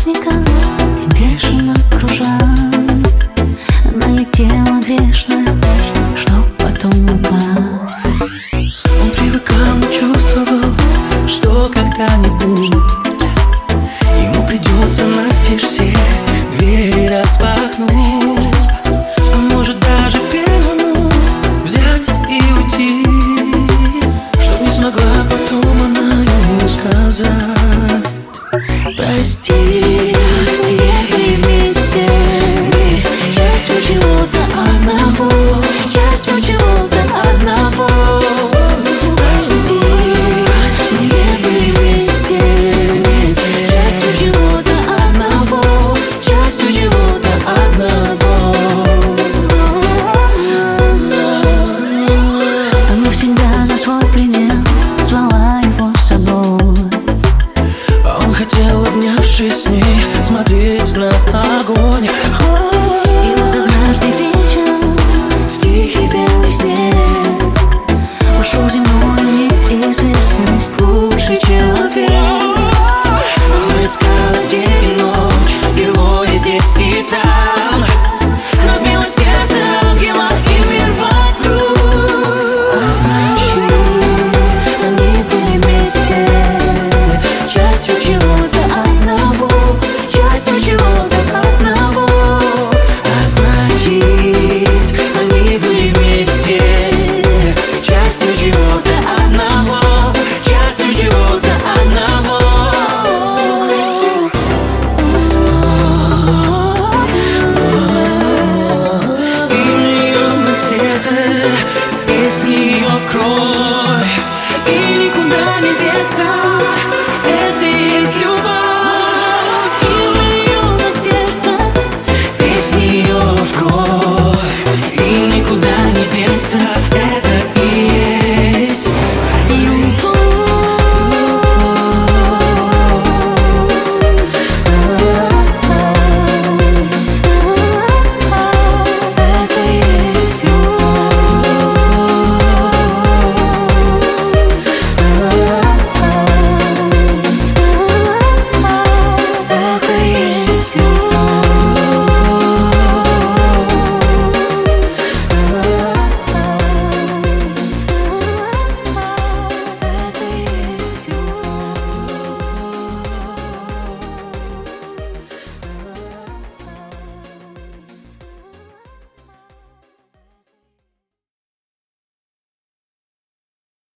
праздников И бешено кружась Налетела грешная Что потом упасть. Он привыкал, чувствовал Что когда-нибудь Ему придется настичь В кровь. И никуда не деться. Это и есть любовь. На сердце. Песни ее в кровь. И никуда не деться. Это